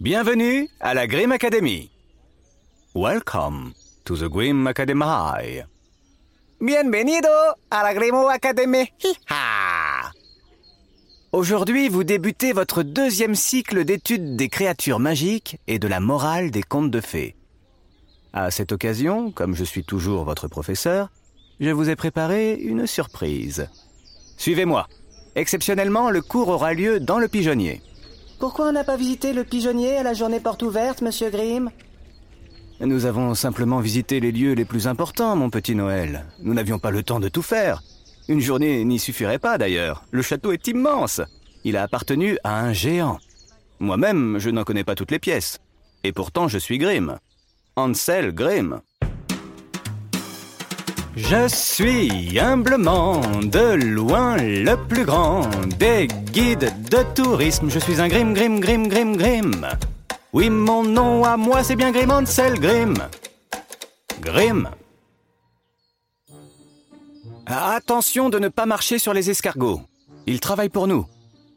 Bienvenue à la Grimm Academy. Welcome to the Grimm Academy. Bienvenido a la Grimo Academy. Aujourd'hui, vous débutez votre deuxième cycle d'études des créatures magiques et de la morale des contes de fées. À cette occasion, comme je suis toujours votre professeur, je vous ai préparé une surprise. Suivez-moi. Exceptionnellement, le cours aura lieu dans le pigeonnier. Pourquoi on n'a pas visité le pigeonnier à la journée porte ouverte, monsieur Grimm Nous avons simplement visité les lieux les plus importants, mon petit Noël. Nous n'avions pas le temps de tout faire. Une journée n'y suffirait pas d'ailleurs. Le château est immense. Il a appartenu à un géant. Moi-même, je n'en connais pas toutes les pièces. Et pourtant, je suis Grimm. Ansel Grimm. Je suis humblement de loin le plus grand des guides de tourisme. Je suis un Grimm, Grimm, Grimm, Grimm, Grimm. Oui, mon nom à moi, c'est bien Grimm Ansel Grimm. Grimm. Attention de ne pas marcher sur les escargots. Ils travaillent pour nous.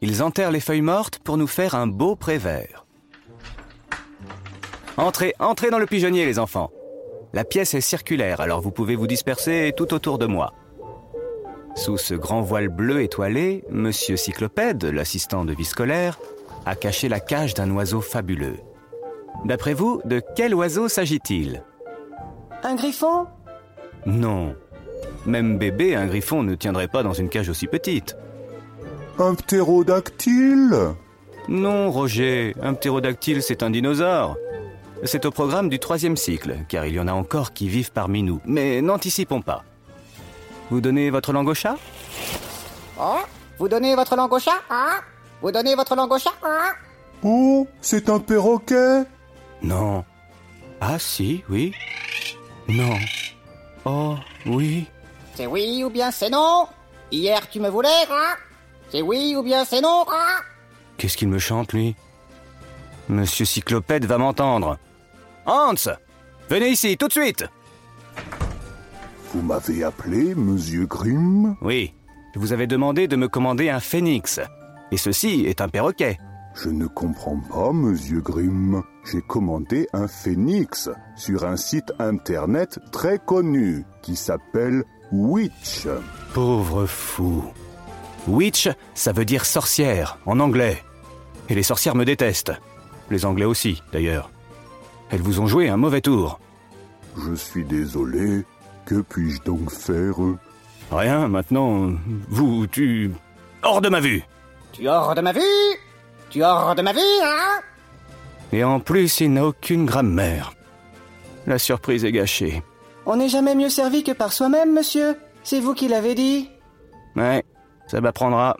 Ils enterrent les feuilles mortes pour nous faire un beau prévert. Entrez, entrez dans le pigeonnier, les enfants. La pièce est circulaire, alors vous pouvez vous disperser tout autour de moi. Sous ce grand voile bleu étoilé, Monsieur Cyclopède, l'assistant de vie scolaire, a caché la cage d'un oiseau fabuleux. D'après vous, de quel oiseau s'agit-il? Un griffon? Non. Même bébé, un griffon ne tiendrait pas dans une cage aussi petite. Un ptérodactyle? Non, Roger, un ptérodactyle, c'est un dinosaure. C'est au programme du troisième cycle, car il y en a encore qui vivent parmi nous. Mais n'anticipons pas. Vous donnez votre langue au chat Oh Vous donnez votre langue au chat hein Vous donnez votre langue au chat hein Oh, c'est un perroquet Non. Ah si, oui. Non. Oh, oui. C'est oui ou bien c'est non Hier tu me voulais hein C'est oui ou bien c'est non hein Qu'est-ce qu'il me chante, lui Monsieur Cyclopède va m'entendre. Hans Venez ici, tout de suite Vous m'avez appelé, monsieur Grimm Oui, je vous avais demandé de me commander un phénix. Et ceci est un perroquet. Je ne comprends pas, monsieur Grimm. J'ai commandé un phénix sur un site internet très connu qui s'appelle Witch. Pauvre fou. Witch, ça veut dire sorcière en anglais. Et les sorcières me détestent. Les anglais aussi, d'ailleurs. Elles vous ont joué un mauvais tour. Je suis désolé. Que puis-je donc faire Rien, maintenant, vous, tu... Hors de ma vue Tu hors de ma vue? Tu hors de ma vue, hein? Et en plus, il n'a aucune grammaire. La surprise est gâchée. On n'est jamais mieux servi que par soi-même, monsieur. C'est vous qui l'avez dit. Ouais, ça m'apprendra.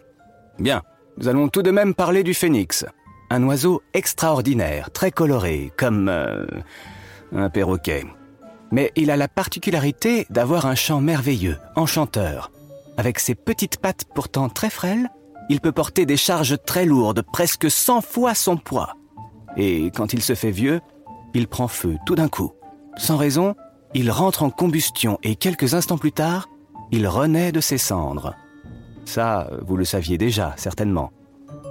Bien, nous allons tout de même parler du phénix. Un oiseau extraordinaire, très coloré, comme euh, un perroquet. Mais il a la particularité d'avoir un chant merveilleux, enchanteur. Avec ses petites pattes pourtant très frêles, il peut porter des charges très lourdes, presque 100 fois son poids. Et quand il se fait vieux, il prend feu tout d'un coup. Sans raison, il rentre en combustion et quelques instants plus tard, il renaît de ses cendres. Ça, vous le saviez déjà, certainement.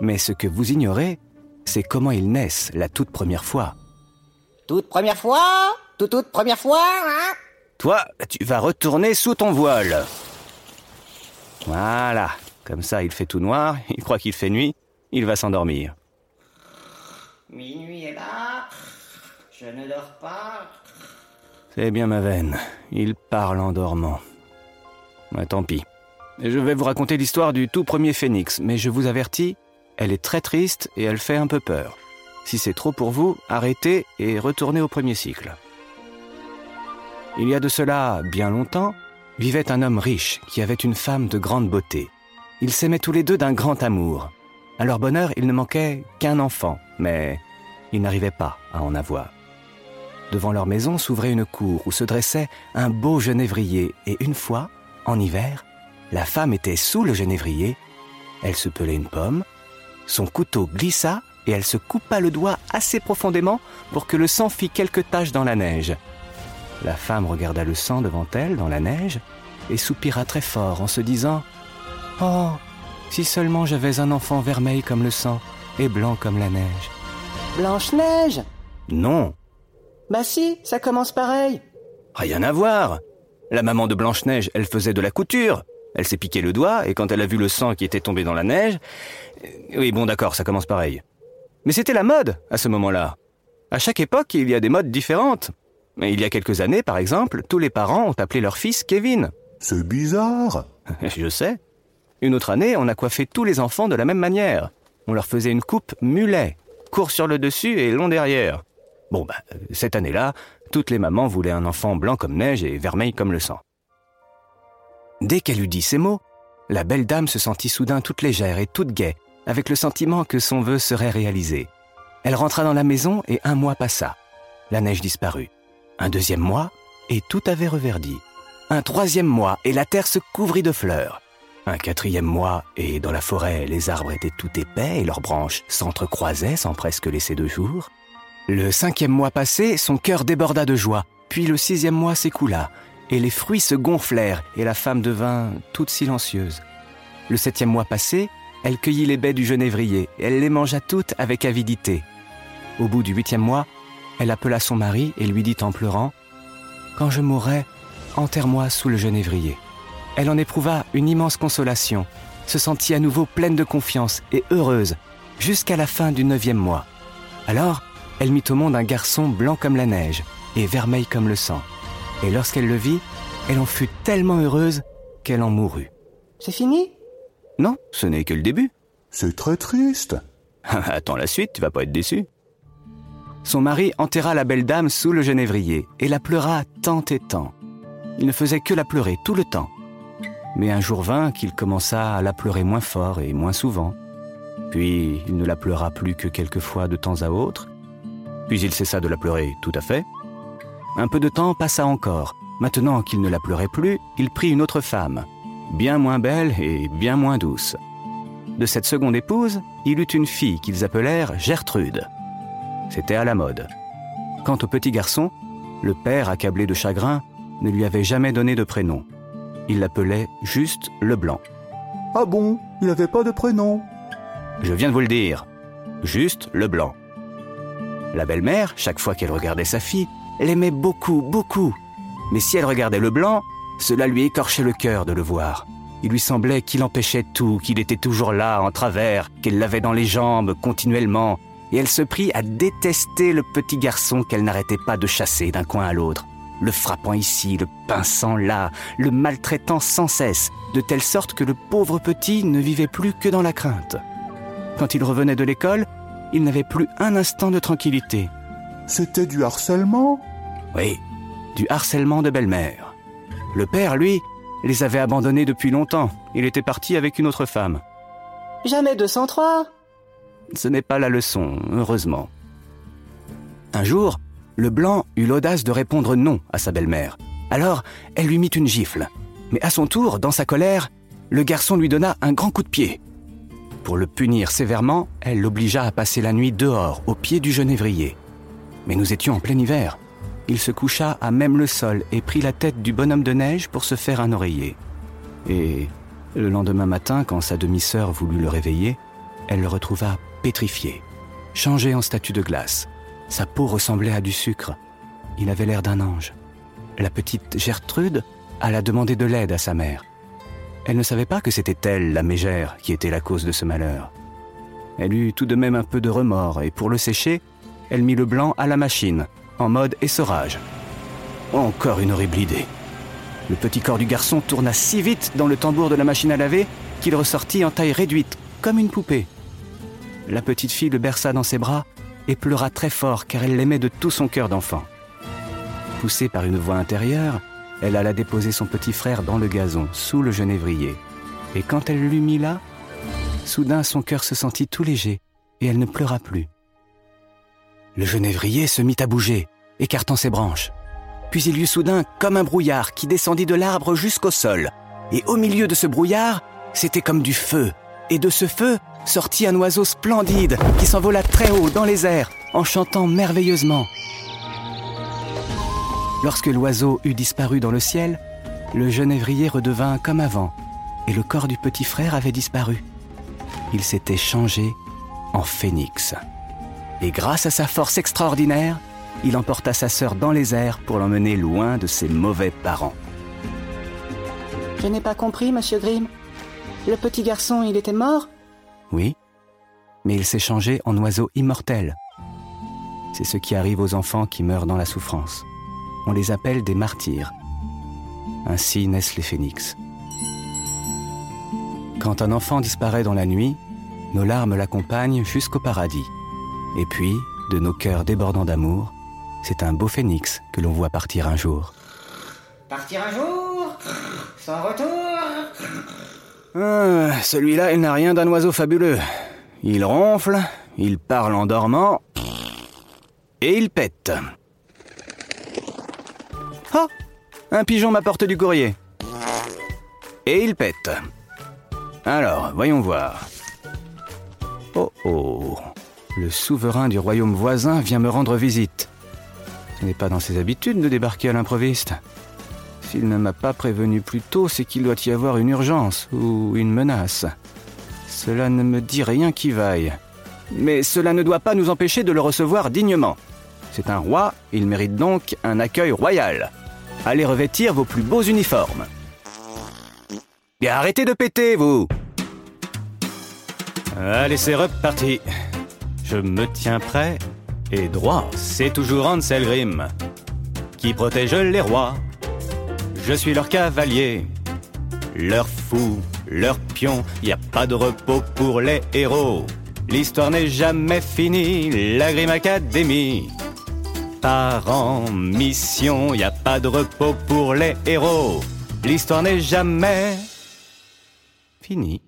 Mais ce que vous ignorez, c'est comment ils naissent la toute première fois. Toute première fois? Toute toute première fois, hein Toi, tu vas retourner sous ton voile. Voilà, comme ça il fait tout noir, il croit qu'il fait nuit, il va s'endormir. Minuit est là. Je ne dors pas. C'est bien ma veine, il parle en dormant. Ouais, tant pis. Je vais vous raconter l'histoire du tout premier phénix, mais je vous avertis, elle est très triste et elle fait un peu peur. Si c'est trop pour vous, arrêtez et retournez au premier cycle. Il y a de cela bien longtemps, vivait un homme riche qui avait une femme de grande beauté. Ils s'aimaient tous les deux d'un grand amour. À leur bonheur, il ne manquait qu'un enfant, mais ils n'arrivaient pas à en avoir. Devant leur maison s'ouvrait une cour où se dressait un beau genévrier, et une fois, en hiver, la femme était sous le genévrier, elle se pelait une pomme, son couteau glissa et elle se coupa le doigt assez profondément pour que le sang fît quelques taches dans la neige. La femme regarda le sang devant elle dans la neige et soupira très fort en se disant ⁇ Oh, si seulement j'avais un enfant vermeil comme le sang et blanc comme la neige !⁇ Blanche-Neige? Non, Bah si, ça commence pareil. rien à voir. La maman de Blanche-Neige, elle faisait de la couture. Elle s'est piqué le doigt, et quand elle a vu le sang qui était tombé dans la neige... euh, Oui, bon d'accord, ça commence pareil. Mais c'était la mode, à ce moment-là. À chaque époque, il y a des modes différentes. Mais il y a quelques années, par exemple, tous les parents ont appelé leur fils Kevin. C'est bizarre. Je sais. Une autre année, on a coiffé tous les enfants de la même manière. On leur faisait une coupe mulet, court sur le dessus et long derrière. Bon, bah, cette année-là, toutes les mamans voulaient un enfant blanc comme neige et vermeil comme le sang. Dès qu'elle eut dit ces mots, la belle dame se sentit soudain toute légère et toute gaie, avec le sentiment que son vœu serait réalisé. Elle rentra dans la maison et un mois passa. La neige disparut. Un deuxième mois, et tout avait reverdi. Un troisième mois, et la terre se couvrit de fleurs. Un quatrième mois, et dans la forêt, les arbres étaient tout épais et leurs branches s'entrecroisaient sans presque laisser de jour. Le cinquième mois passé, son cœur déborda de joie. Puis le sixième mois s'écoula, et les fruits se gonflèrent, et la femme devint toute silencieuse. Le septième mois passé, elle cueillit les baies du genévrier, et elle les mangea toutes avec avidité. Au bout du huitième mois, elle appela son mari et lui dit en pleurant Quand je mourrai, enterre-moi sous le genévrier. Elle en éprouva une immense consolation, se sentit à nouveau pleine de confiance et heureuse, jusqu'à la fin du neuvième mois. Alors, elle mit au monde un garçon blanc comme la neige et vermeil comme le sang. Et lorsqu'elle le vit, elle en fut tellement heureuse qu'elle en mourut. C'est fini? Non, ce n'est que le début. C'est très triste. Attends la suite, tu vas pas être déçu. Son mari enterra la belle dame sous le genévrier et la pleura tant et tant. Il ne faisait que la pleurer tout le temps. Mais un jour vint qu'il commença à la pleurer moins fort et moins souvent. Puis il ne la pleura plus que quelques fois de temps à autre. Puis il cessa de la pleurer tout à fait. Un peu de temps passa encore. Maintenant qu'il ne la pleurait plus, il prit une autre femme, bien moins belle et bien moins douce. De cette seconde épouse, il eut une fille qu'ils appelèrent Gertrude. C'était à la mode. Quant au petit garçon, le père, accablé de chagrin, ne lui avait jamais donné de prénom. Il l'appelait juste Leblanc. Ah bon Il n'avait pas de prénom. Je viens de vous le dire. Juste Leblanc. La belle-mère, chaque fois qu'elle regardait sa fille, l'aimait beaucoup, beaucoup. Mais si elle regardait Leblanc, cela lui écorchait le cœur de le voir. Il lui semblait qu'il empêchait tout, qu'il était toujours là, en travers, qu'elle l'avait dans les jambes continuellement, et elle se prit à détester le petit garçon qu'elle n'arrêtait pas de chasser d'un coin à l'autre, le frappant ici, le pinçant là, le maltraitant sans cesse, de telle sorte que le pauvre petit ne vivait plus que dans la crainte. Quand il revenait de l'école, il n'avait plus un instant de tranquillité. C'était du harcèlement? Oui, du harcèlement de belle-mère. Le père, lui, les avait abandonnés depuis longtemps. Il était parti avec une autre femme. Jamais 203 Ce n'est pas la leçon, heureusement. Un jour, le blanc eut l'audace de répondre non à sa belle-mère. Alors, elle lui mit une gifle. Mais à son tour, dans sa colère, le garçon lui donna un grand coup de pied. Pour le punir sévèrement, elle l'obligea à passer la nuit dehors, au pied du genévrier. Mais nous étions en plein hiver. Il se coucha à même le sol et prit la tête du bonhomme de neige pour se faire un oreiller. Et le lendemain matin, quand sa demi-sœur voulut le réveiller, elle le retrouva pétrifié, changé en statue de glace. Sa peau ressemblait à du sucre. Il avait l'air d'un ange. La petite Gertrude alla demander de l'aide à sa mère. Elle ne savait pas que c'était elle, la mégère, qui était la cause de ce malheur. Elle eut tout de même un peu de remords, et pour le sécher, elle mit le blanc à la machine, en mode essorage. Encore une horrible idée. Le petit corps du garçon tourna si vite dans le tambour de la machine à laver qu'il ressortit en taille réduite, comme une poupée. La petite fille le berça dans ses bras et pleura très fort car elle l'aimait de tout son cœur d'enfant. Poussée par une voix intérieure, elle alla déposer son petit frère dans le gazon, sous le genévrier. Et quand elle l'eut mis là, soudain son cœur se sentit tout léger et elle ne pleura plus. Le genévrier se mit à bouger, écartant ses branches. Puis il y eut soudain comme un brouillard qui descendit de l'arbre jusqu'au sol. Et au milieu de ce brouillard, c'était comme du feu. Et de ce feu sortit un oiseau splendide qui s'envola très haut dans les airs en chantant merveilleusement. Lorsque l'oiseau eut disparu dans le ciel, le genévrier redevint comme avant, et le corps du petit frère avait disparu. Il s'était changé en phénix. Et grâce à sa force extraordinaire, il emporta sa sœur dans les airs pour l'emmener loin de ses mauvais parents. Je n'ai pas compris, monsieur Grimm. Le petit garçon, il était mort Oui, mais il s'est changé en oiseau immortel. C'est ce qui arrive aux enfants qui meurent dans la souffrance. On les appelle des martyrs. Ainsi naissent les phénix. Quand un enfant disparaît dans la nuit, nos larmes l'accompagnent jusqu'au paradis. Et puis, de nos cœurs débordants d'amour, c'est un beau phénix que l'on voit partir un jour. Partir un jour? Sans retour? Ah, Celui-là, il n'a rien d'un oiseau fabuleux. Il ronfle, il parle en dormant, et il pète. Ah Un pigeon m'apporte du courrier. Et il pète. Alors, voyons voir. Oh oh Le souverain du royaume voisin vient me rendre visite. Ce n'est pas dans ses habitudes de débarquer à l'improviste. S'il ne m'a pas prévenu plus tôt, c'est qu'il doit y avoir une urgence ou une menace. Cela ne me dit rien qui vaille. Mais cela ne doit pas nous empêcher de le recevoir dignement. C'est un roi, il mérite donc un accueil royal. Allez revêtir vos plus beaux uniformes. Et arrêtez de péter, vous Allez, c'est reparti. Je me tiens prêt et droit. C'est toujours Ansel Grimm qui protège les rois. Je suis leur cavalier, leur fou, leur pion. Y a pas de repos pour les héros. L'histoire n'est jamais finie, la Grimm Academy. Par en mission, y a pas de repos pour les héros. L'histoire n'est jamais finie.